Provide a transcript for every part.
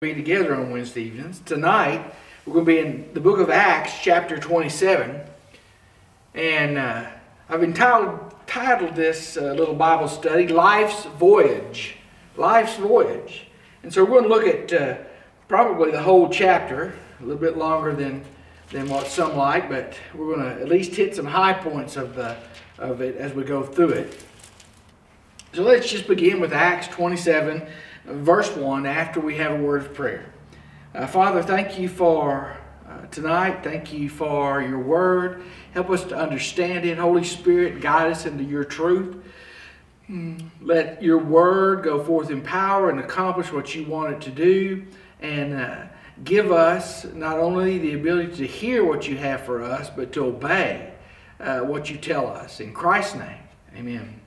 be together on Wednesday evenings. Tonight, we're going to be in the book of Acts, chapter 27. And uh, I've entitled titled this uh, little Bible study, Life's Voyage. Life's Voyage. And so we're going to look at uh, probably the whole chapter, a little bit longer than, than what some like, but we're going to at least hit some high points of, the, of it as we go through it. So let's just begin with Acts 27 verse 1 after we have a word of prayer. Uh, Father, thank you for uh, tonight. Thank you for your word. Help us to understand it. Holy Spirit, guide us into your truth. Let your word go forth in power and accomplish what you want it to do. And uh, give us not only the ability to hear what you have for us, but to obey uh, what you tell us. In Christ's name, amen.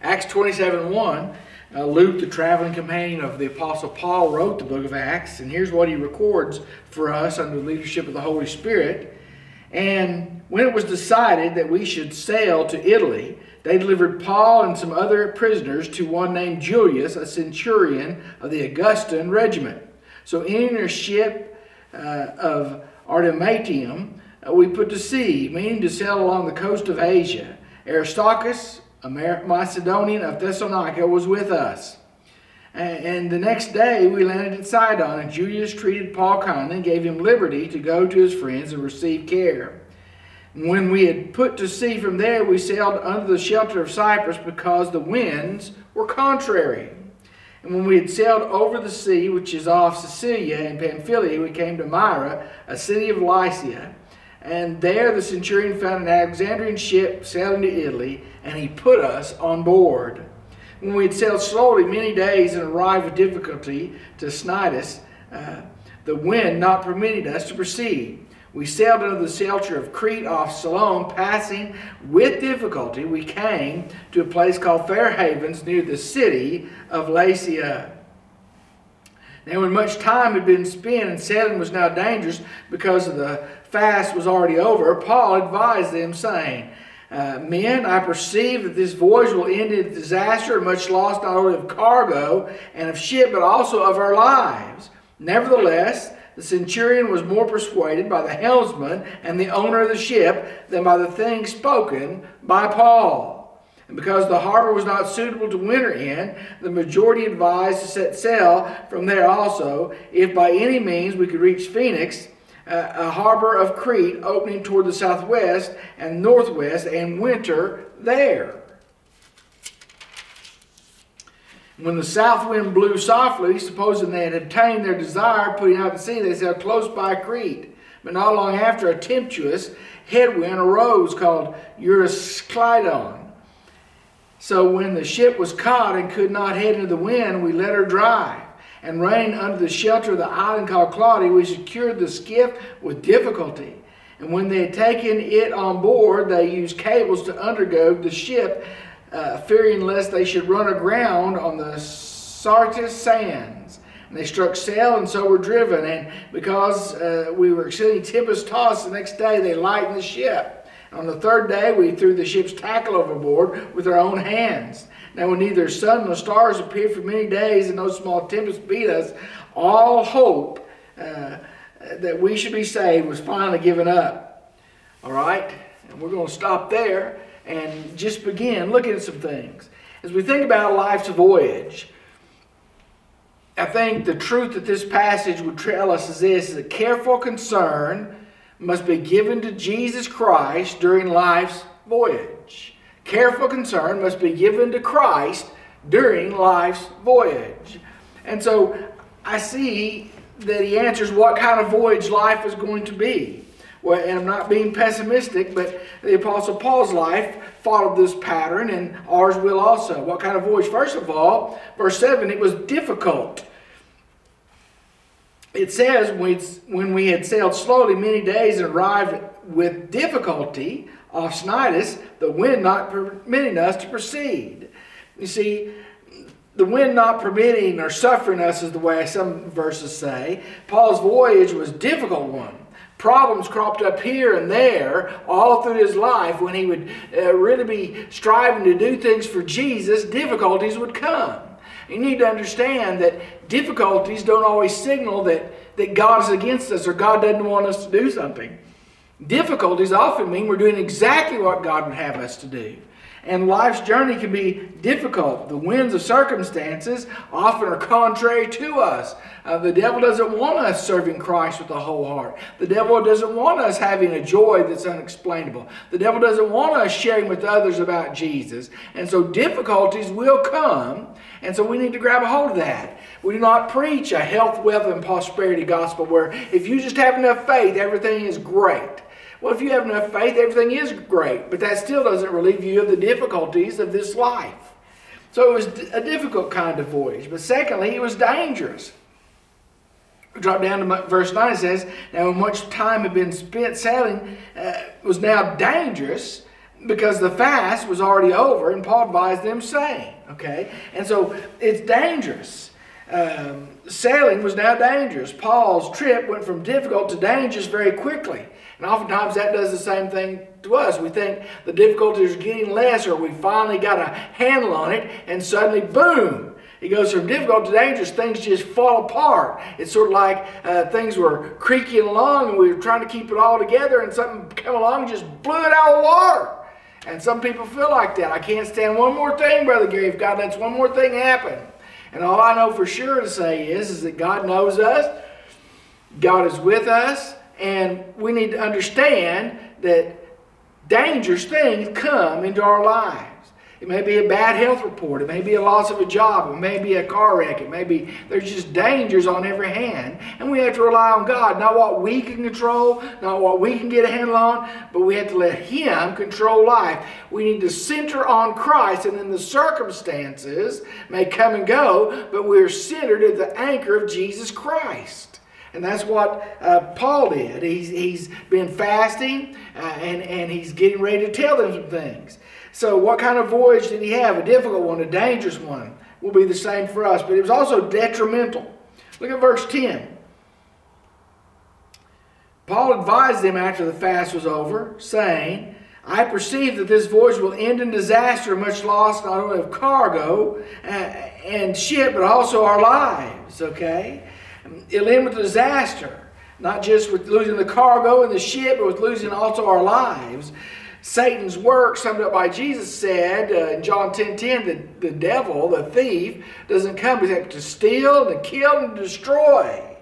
Acts 27 1 uh, Luke, the traveling companion of the Apostle Paul, wrote the book of Acts, and here's what he records for us under the leadership of the Holy Spirit. And when it was decided that we should sail to Italy, they delivered Paul and some other prisoners to one named Julius, a centurion of the Augustan regiment. So, in a ship uh, of Adramyttium, uh, we put to sea, meaning to sail along the coast of Asia. Aristarchus, a Macedonian of Thessalonica, was with us. And the next day we landed at Sidon, and Julius treated Paul kindly and gave him liberty to go to his friends and receive care. When we had put to sea from there, we sailed under the shelter of Cyprus because the winds were contrary. And when we had sailed over the sea, which is off Cilicia and Pamphylia, we came to Myra, a city of Lycia. And there the centurion found an Alexandrian ship sailing to Italy, and he put us on board. When we had sailed slowly many days and arrived with difficulty to Cnidus, uh, the wind not permitting us to proceed, we sailed under the shelter of Crete off Salmone, passing with difficulty. We came to a place called Fair Havens near the city of Lasea. Now, when much time had been spent and sailing was now dangerous because of the fast was already over, Paul advised them, saying, uh, Men, I perceive that this voyage will end in disaster and much loss not only of cargo and of ship, but also of our lives. Nevertheless, the centurion was more persuaded by the helmsman and the owner of the ship than by the things spoken by Paul. And because the harbor was not suitable to winter in, the majority advised to set sail from there also, if by any means we could reach Phoenix, uh, a harbor of Crete opening toward the southwest and northwest, and winter there. When the south wind blew softly, supposing they had obtained their desire, putting out to sea, they sailed close by Crete. But not long after, a tempestuous headwind arose called Euroclydon so when the ship was caught and could not head into the wind, we let her drive. And running under the shelter of the island called Claudia, we secured the skiff with difficulty. And when they had taken it on board, they used cables to undergo the ship, uh, fearing lest they should run aground on the Syrtis sands. And they struck sail and so were driven. And because uh, we were exceeding tempest tossed, the next day they lightened the ship. On the third day, we threw the ship's tackle overboard with our own hands. Now, when neither sun nor stars appeared for many days and no small tempest beat us, all hope uh, that we should be saved was finally given up. All right? And we're going to stop there and just begin looking at some things. As we think about life's voyage, I think the truth that this passage would tell us is this is a careful concern must be given to Jesus Christ during life's voyage. Careful concern must be given to Christ during life's voyage. And so I see that he answers what kind of voyage life is going to be. Well, and I'm not being pessimistic, but the Apostle Paul's life followed this pattern, and ours will also. What kind of voyage? First of all, verse 7, it was difficult it says when we had sailed slowly many days and arrived with difficulty off Cnidus, the wind not permitting us to proceed. You see, the wind not permitting or suffering us is the way some verses say. Paul's voyage was a difficult one. Problems cropped up here and there all through his life. When he would uh, really be striving to do things for Jesus, difficulties would come. You need to understand that difficulties don't always signal that, that God is against us or God doesn't want us to do something. Difficulties often mean we're doing exactly what God would have us to do. And life's journey can be difficult. The winds of circumstances often are contrary to us. Uh, the devil doesn't want us serving Christ with a whole heart. The devil doesn't want us having a joy that's unexplainable. The devil doesn't want us sharing with others about Jesus. And so difficulties will come. And so we need to grab a hold of that. We do not preach a health, wealth, and prosperity gospel where if you just have enough faith, everything is great. Well, if you have enough faith, everything is great, but that still doesn't relieve you of the difficulties of this life. So it was a difficult kind of voyage. But secondly, it was dangerous. Drop down to verse 9, it says, Now, when much time had been spent sailing, uh, was now dangerous because the fast was already over, and Paul advised them, saying, Okay? And so it's dangerous. Um, sailing was now dangerous. Paul's trip went from difficult to dangerous very quickly. And oftentimes that does the same thing to us. We think the difficulties are getting less or we finally got a handle on it, and suddenly, boom, it goes from difficult to dangerous. Things just fall apart. It's sort of like uh, things were creaking along and we were trying to keep it all together, and something came along and just blew it out of water. And some people feel like that. I can't stand one more thing, Brother Gary, if God lets one more thing happen. And all I know for sure to say is, is that God knows us, God is with us, and we need to understand that dangerous things come into our lives. It may be a bad health report. It may be a loss of a job. It may be a car wreck. It may be, there's just dangers on every hand. And we have to rely on God. Not what we can control, not what we can get a handle on, but we have to let Him control life. We need to center on Christ, and then the circumstances may come and go, but we're centered at the anchor of Jesus Christ. And that's what uh, Paul did. He's, he's been fasting uh, and, and he's getting ready to tell them some things. So, what kind of voyage did he have? A difficult one, a dangerous one. Will be the same for us. But it was also detrimental. Look at verse 10. Paul advised them after the fast was over, saying, I perceive that this voyage will end in disaster, much loss not only of cargo uh, and ship, but also our lives. Okay? It'll end with disaster, not just with losing the cargo and the ship, but with losing also our lives. Satan's work, summed up by Jesus, said uh, in John 10 10, that the devil, the thief, doesn't come except to steal, and to kill, and destroy.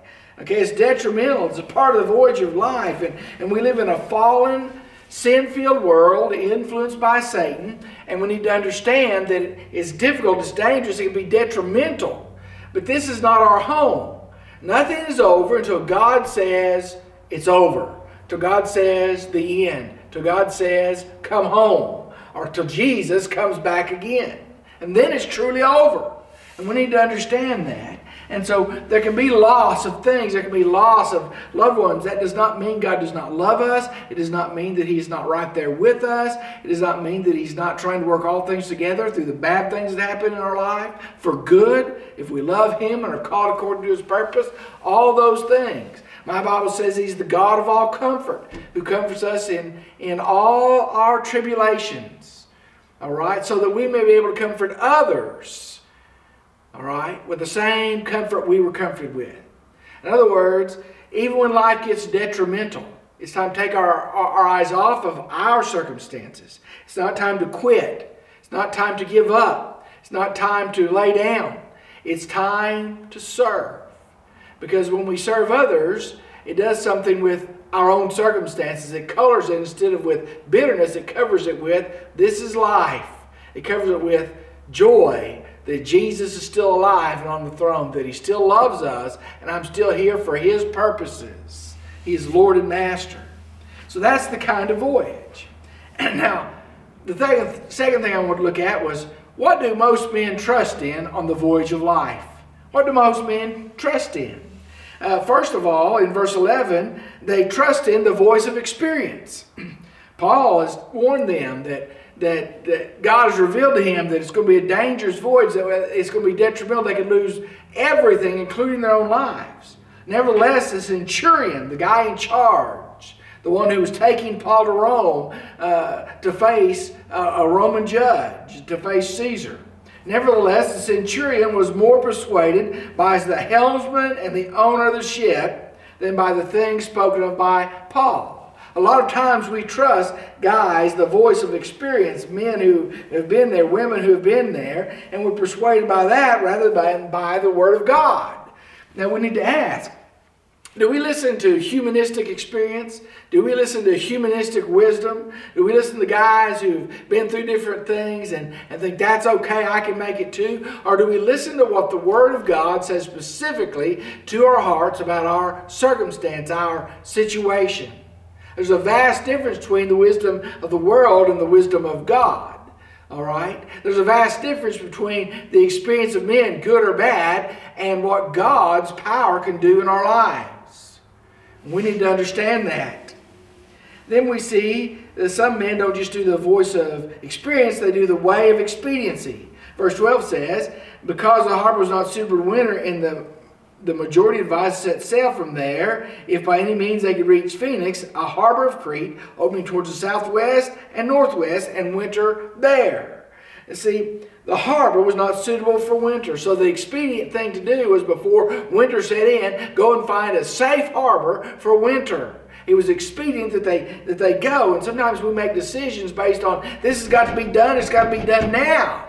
Okay, it's detrimental. It's a part of the voyage of life. And, and we live in a fallen, sin filled world influenced by Satan. And we need to understand that it's difficult, it's dangerous, it can be detrimental. But this is not our home. Nothing is over until God says it's over. Till God says the end. Till God says come home. Or till Jesus comes back again. And then it's truly over. And we need to understand that. And so there can be loss of things. There can be loss of loved ones. That does not mean God does not love us. It does not mean that He's not right there with us. It does not mean that He's not trying to work all things together through the bad things that happen in our life for good if we love Him and are called according to His purpose. All those things. My Bible says He's the God of all comfort who comforts us in, in all our tribulations. All right? So that we may be able to comfort others all right, with the same comfort we were comforted with. In other words, even when life gets detrimental, it's time to take our, our, our, eyes off of our circumstances. It's not time to quit. It's not time to give up. It's not time to lay down. It's time to serve. Because when we serve others, it does something with our own circumstances. It colors it instead of with bitterness, it covers it with this is life. It covers it with joy that Jesus is still alive and on the throne, that He still loves us, and I'm still here for His purposes. He's Lord and Master. So that's the kind of voyage. And now, the thing, second thing I want to look at was what do most men trust in on the voyage of life? What do most men trust in? Uh, first of all, in verse 11, they trust in the voice of experience. Paul has warned them that that, that God has revealed to him that it's going to be a dangerous voyage, that it's going to be detrimental. They could lose everything, including their own lives. Nevertheless, the centurion, the guy in charge, the one who was taking Paul to Rome uh, to face a Roman judge, to face Caesar, Nevertheless, the centurion was more persuaded by the helmsman and the owner of the ship than by the things spoken of by Paul. A lot of times we trust guys, the voice of experience, men who have been there, women who have been there, and we're persuaded by that rather than by the Word of God. Now we need to ask do we listen to humanistic experience? Do we listen to humanistic wisdom? Do we listen to guys who've been through different things and, and think that's okay, I can make it too? Or do we listen to what the Word of God says specifically to our hearts about our circumstance, our situation? There's a vast difference between the wisdom of the world and the wisdom of God. All right? There's a vast difference between the experience of men, good or bad, and what God's power can do in our lives. We need to understand that. Then we see that some men don't just do the voice of experience, they do the way of expediency. Verse 12 says, Because the harbor was not super winter in the the majority advised set sail from there if by any means they could reach Phoenix, a harbor of Crete opening towards the southwest and northwest, and winter there. And see, the harbor was not suitable for winter, so the expedient thing to do was before winter set in, go and find a safe harbor for winter. It was expedient that they that they go, and sometimes we make decisions based on this has got to be done. It's got to be done now.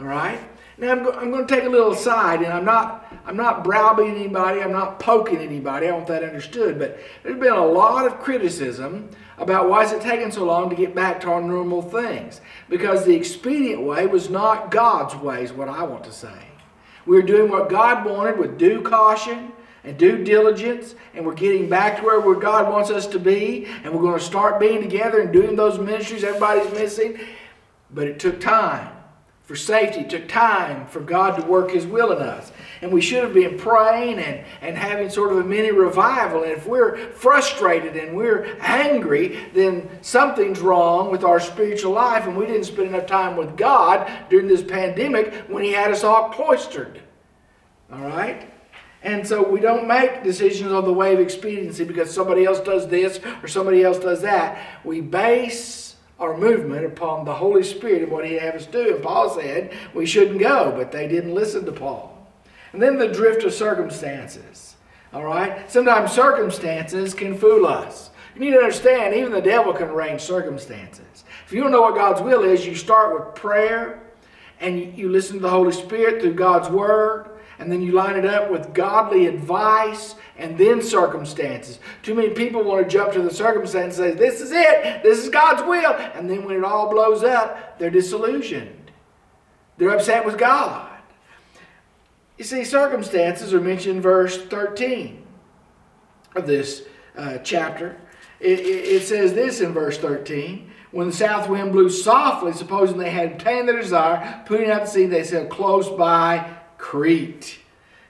All right. Now I'm, go- I'm going to take a little aside, and I'm not I'm not browbeating anybody. I'm not poking anybody. I want that understood. But there's been a lot of criticism about why is it taking so long to get back to our normal things? Because the expedient way was not God's way, is what I want to say. We were doing what God wanted with due caution and due diligence, and we're getting back to where God wants us to be, and we're going to start being together and doing those ministries everybody's missing. But it took time for safety. Took time for God to work His will in us. And we should have been praying and, and having sort of a mini revival. And if we're frustrated and we're angry, then something's wrong with our spiritual life. And we didn't spend enough time with God during this pandemic when He had us all cloistered. All right? And so we don't make decisions on the way of expediency because somebody else does this or somebody else does that. We base our movement upon the Holy Spirit and what He'd have us do. And Paul said we shouldn't go, but they didn't listen to Paul. And then the drift of circumstances. All right? Sometimes circumstances can fool us. You need to understand, even the devil can arrange circumstances. If you don't know what God's will is, you start with prayer and you listen to the Holy Spirit through God's Word, and then you line it up with godly advice and then circumstances. Too many people want to jump to the circumstance and say, This is it, this is God's will. And then when it all blows up, they're disillusioned. They're upset with God. You see, circumstances are mentioned in verse 13 of this uh, chapter. It, it, it says this in verse 13 when the south wind blew softly, supposing they had obtained their desire, putting out to sea, they sailed close by Crete.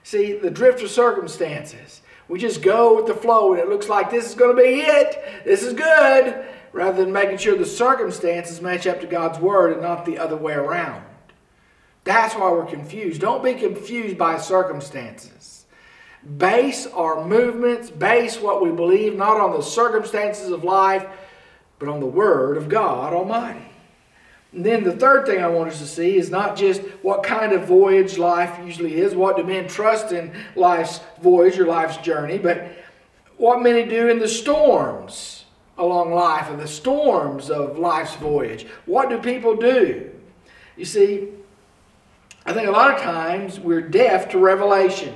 See, the drift of circumstances. We just go with the flow and it looks like this is going to be it. This is good. Rather than making sure the circumstances match up to God's word and not the other way around. That's why we're confused. Don't be confused by circumstances. Base our movements, base what we believe not on the circumstances of life, but on the Word of God Almighty. And then the third thing I want us to see is not just what kind of voyage life usually is, what do men trust in life's voyage or life's journey, but what many do in the storms along life and the storms of life's voyage. What do people do? You see, I think a lot of times we're deaf to revelation.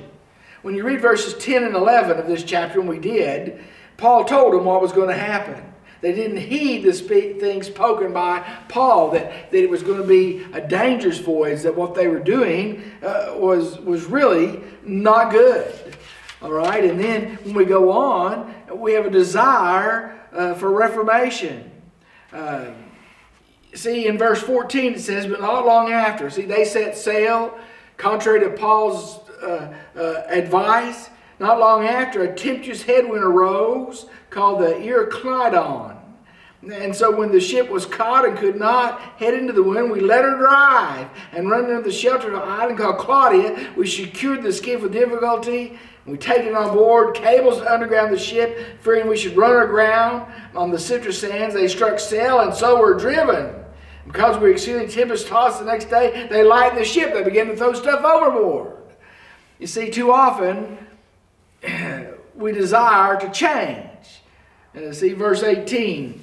When you read verses 10 and 11 of this chapter, and we did, Paul told them what was going to happen. They didn't heed the things spoken by Paul that, that it was going to be a dangerous voyage, that what they were doing uh, was, was really not good. All right, and then when we go on, we have a desire uh, for reformation. Uh, see, in verse 14 it says, But not long after, see, they set sail, contrary to Paul's uh, uh, advice. Not long after, a tempestuous headwind arose called the Euroclydon. And so when the ship was caught and could not head into the wind, we let her drive and run into the shelter of an island called Claudia. We secured the skiff with difficulty. We take it on board, cables underground the ship, fearing we should run aground on the Syrtis sands. They struck sail, and so were driven. Because we were exceedingly tempest tossed the next day, they lighten the ship. They begin to throw stuff overboard. You see, too often we desire to change. And see, verse 18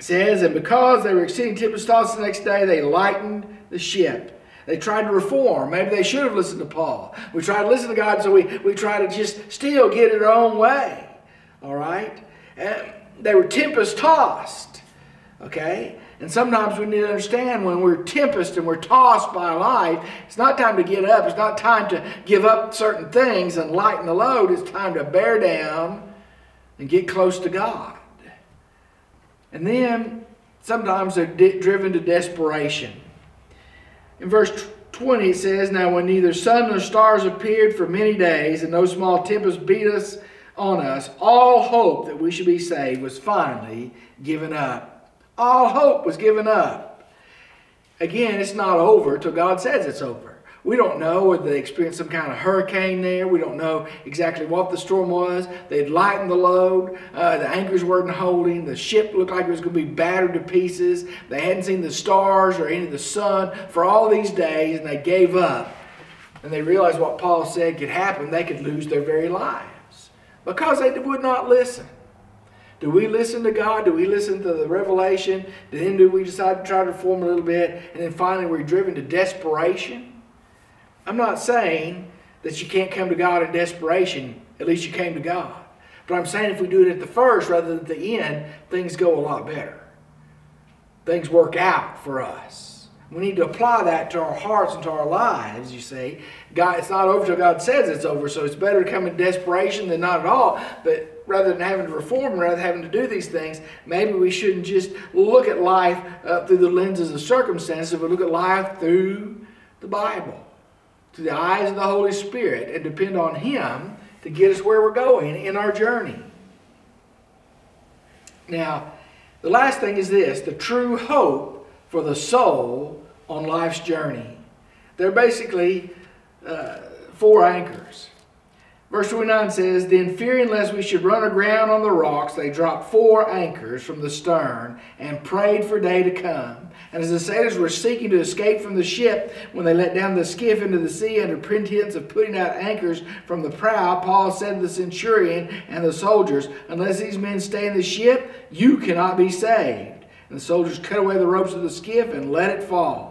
says, And because they were exceeding tempest tossed the next day, they lightened the ship. They tried to reform. Maybe they should have listened to Paul. We tried to listen to God, so we, we try to just still get it our own way. All right? And they were tempest tossed. Okay? And sometimes we need to understand when we're tempest and we're tossed by life, it's not time to get up. It's not time to give up certain things and lighten the load. It's time to bear down and get close to God. And then sometimes they're driven to desperation. In verse 20 it says, Now when neither sun nor stars appeared for many days, and no small tempest beat us on us, all hope that we should be saved was finally given up. All hope was given up. Again, it's not over till God says it's over. We don't know whether they experienced some kind of hurricane there. We don't know exactly what the storm was. They'd lightened the load. Uh, the anchors weren't holding. The ship looked like it was going to be battered to pieces. They hadn't seen the stars or any of the sun for all these days, and they gave up. And they realized what Paul said could happen. They could lose their very lives because they would not listen. Do we listen to God? Do we listen to the revelation? Then do we decide to try to reform a little bit? And then finally we're driven to desperation? I'm not saying that you can't come to God in desperation. At least you came to God. But I'm saying if we do it at the first rather than at the end, things go a lot better. Things work out for us. We need to apply that to our hearts and to our lives, you see. God, it's not over till God says it's over, so it's better to come in desperation than not at all. But rather than having to reform, rather than having to do these things, maybe we shouldn't just look at life uh, through the lenses of circumstances, but look at life through the Bible to the eyes of the Holy Spirit and depend on Him to get us where we're going in our journey. Now, the last thing is this the true hope for the soul on life's journey. They're basically uh, four anchors. Verse 29 says, Then fearing lest we should run aground on the rocks, they dropped four anchors from the stern and prayed for day to come. And as the sailors were seeking to escape from the ship, when they let down the skiff into the sea under pretense of putting out anchors from the prow, Paul said to the centurion and the soldiers, Unless these men stay in the ship, you cannot be saved. And the soldiers cut away the ropes of the skiff and let it fall.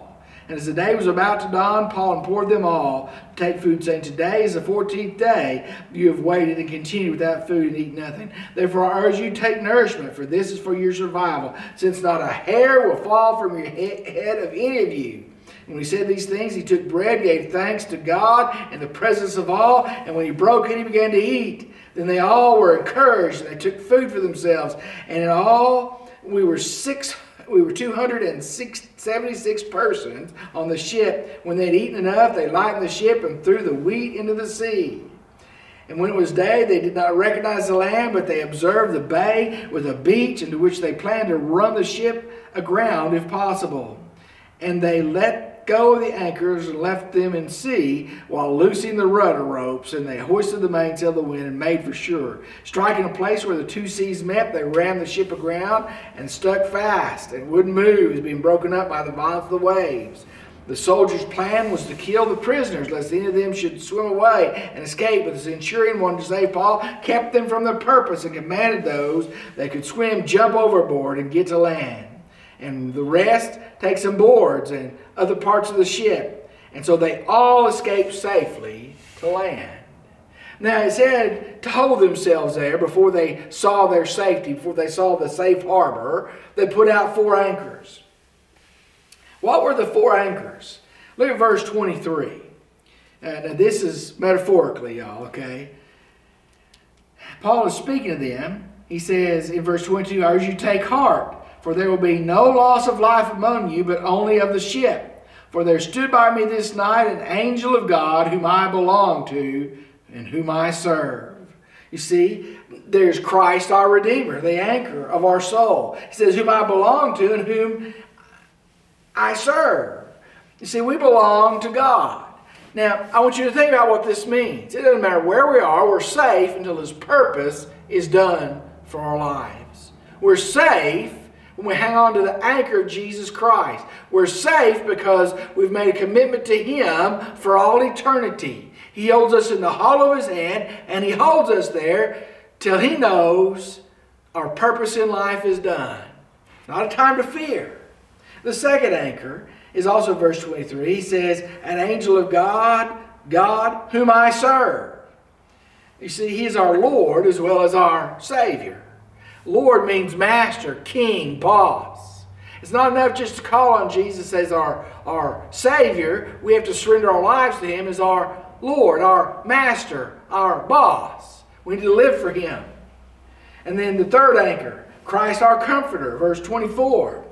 And as the day was about to dawn, Paul implored them all to take food, saying, Today is the fourteenth day you have waited and continued without food and eat nothing. Therefore I urge you take nourishment, for this is for your survival, since not a hair will fall from your head of any of you. When he said these things, he took bread, gave thanks to God in the presence of all, and when he broke it, he began to eat. Then they all were encouraged, and they took food for themselves. And in all, we were six we were 276 persons on the ship. When they'd eaten enough, they lightened the ship and threw the wheat into the sea. And when it was day, they did not recognize the land, but they observed the bay with a beach into which they planned to run the ship aground if possible. And they let go of the anchors and left them in sea while loosing the rudder ropes, and they hoisted the mainsail the wind and made for sure. Striking a place where the two seas met, they ran the ship aground and stuck fast and wouldn't move, as being broken up by the violence of the waves. The soldiers' plan was to kill the prisoners, lest any of them should swim away and escape. But the centurion wanted to save Paul, kept them from their purpose, and commanded those that could swim jump overboard and get to land and the rest take some boards and other parts of the ship. And so they all escaped safely to land. Now it said to hold themselves there before they saw their safety, before they saw the safe harbor, they put out four anchors. What were the four anchors? Look at verse 23. Uh, now this is metaphorically, y'all, okay? Paul is speaking to them. He says in verse 22, I urge you take heart for there will be no loss of life among you, but only of the ship. For there stood by me this night an angel of God whom I belong to and whom I serve. You see, there's Christ our Redeemer, the anchor of our soul. He says, Whom I belong to and whom I serve. You see, we belong to God. Now, I want you to think about what this means. It doesn't matter where we are, we're safe until His purpose is done for our lives. We're safe when we hang on to the anchor of Jesus Christ. We're safe because we've made a commitment to Him for all eternity. He holds us in the hollow of His hand, and He holds us there till He knows our purpose in life is done. Not a time to fear. The second anchor is also verse 23. He says, An angel of God, God whom I serve. You see, He's our Lord as well as our Savior. Lord means master, king, boss. It's not enough just to call on Jesus as our, our Savior. We have to surrender our lives to Him as our Lord, our master, our boss. We need to live for Him. And then the third anchor, Christ our comforter, verse 24.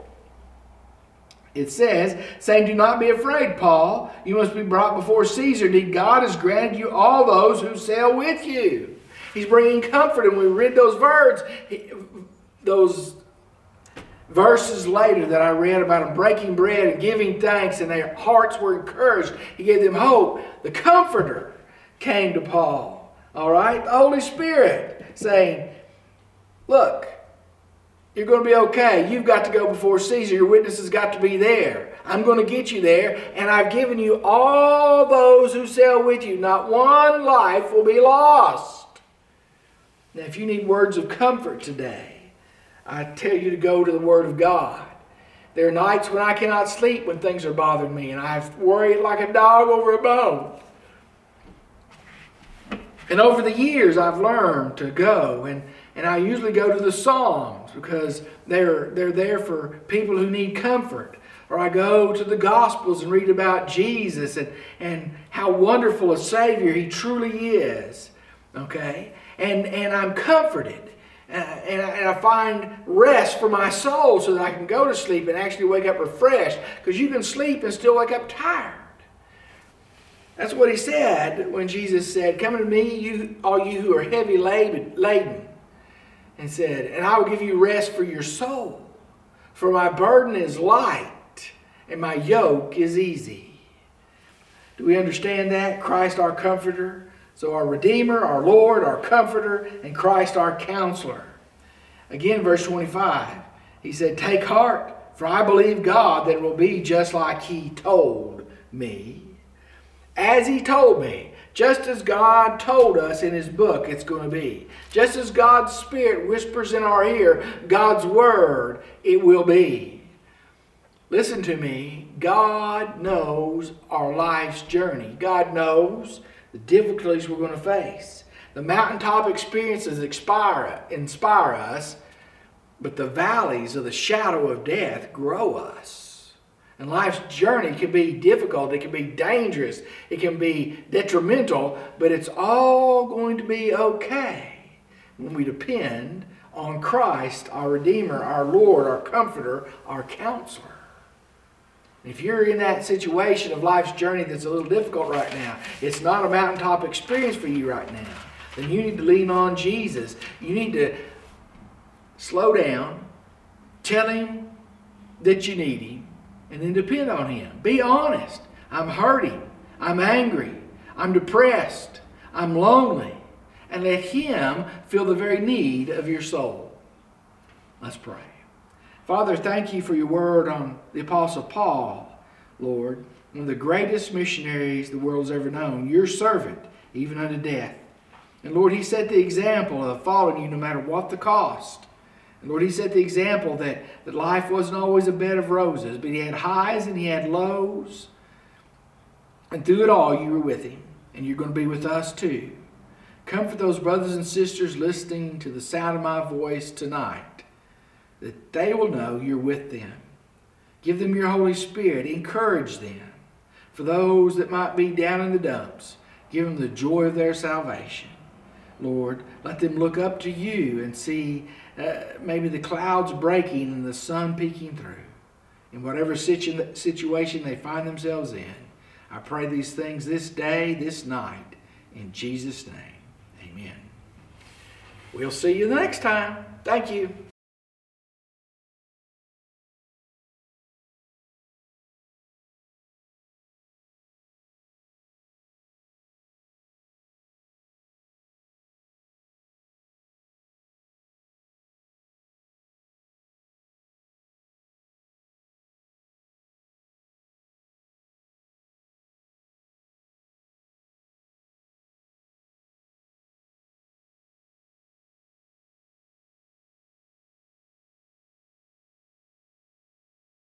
It says, saying, Do not be afraid, Paul. You must be brought before Caesar. Indeed, God has granted you all those who sail with you. He's bringing comfort. And we read those words, those verses later that I read about him breaking bread and giving thanks, and their hearts were encouraged. He gave them hope. The Comforter came to Paul. All right? The Holy Spirit saying, Look, you're going to be okay. You've got to go before Caesar. Your witness has got to be there. I'm going to get you there, and I've given you all those who sail with you. Not one life will be lost. Now, if you need words of comfort today, I tell you to go to the Word of God. There are nights when I cannot sleep when things are bothering me, and I've worried like a dog over a bone. And over the years, I've learned to go and and I usually go to the Psalms because they're, they're there for people who need comfort. Or I go to the Gospels and read about Jesus and, and how wonderful a Savior He truly is. Okay? And, and I'm comforted. Uh, and, I, and I find rest for my soul so that I can go to sleep and actually wake up refreshed. Because you can sleep and still wake up tired. That's what he said when Jesus said, Come to me, you all you who are heavy laden and said, And I will give you rest for your soul. For my burden is light and my yoke is easy. Do we understand that? Christ our comforter. So our Redeemer, our Lord, our comforter, and Christ our counselor. Again, verse 25, he said, Take heart, for I believe God that it will be just like he told me. As he told me, just as God told us in His book it's going to be. Just as God's Spirit whispers in our ear God's Word, it will be. Listen to me. God knows our life's journey. God knows the difficulties we're going to face. The mountaintop experiences inspire, inspire us, but the valleys of the shadow of death grow us. And life's journey can be difficult, it can be dangerous, it can be detrimental, but it's all going to be okay when we depend on Christ, our Redeemer, our Lord, our Comforter, our Counselor. If you're in that situation of life's journey that's a little difficult right now, it's not a mountaintop experience for you right now, then you need to lean on Jesus. You need to slow down, tell Him that you need Him, and then depend on Him. Be honest. I'm hurting. I'm angry. I'm depressed. I'm lonely. And let Him feel the very need of your soul. Let's pray. Father, thank you for your word on the Apostle Paul, Lord, one of the greatest missionaries the world's ever known, your servant, even unto death. And Lord, he set the example of following you no matter what the cost. And Lord, he set the example that, that life wasn't always a bed of roses, but he had highs and he had lows. And through it all, you were with him, and you're going to be with us too. Comfort those brothers and sisters listening to the sound of my voice tonight, that they will know you're with them. Give them your Holy Spirit, encourage them. For those that might be down in the dumps, give them the joy of their salvation. Lord, let them look up to you and see uh, maybe the clouds breaking and the sun peeking through. In whatever situ- situation they find themselves in, I pray these things this day, this night, in Jesus' name. Amen. We'll see you the next time. Thank you.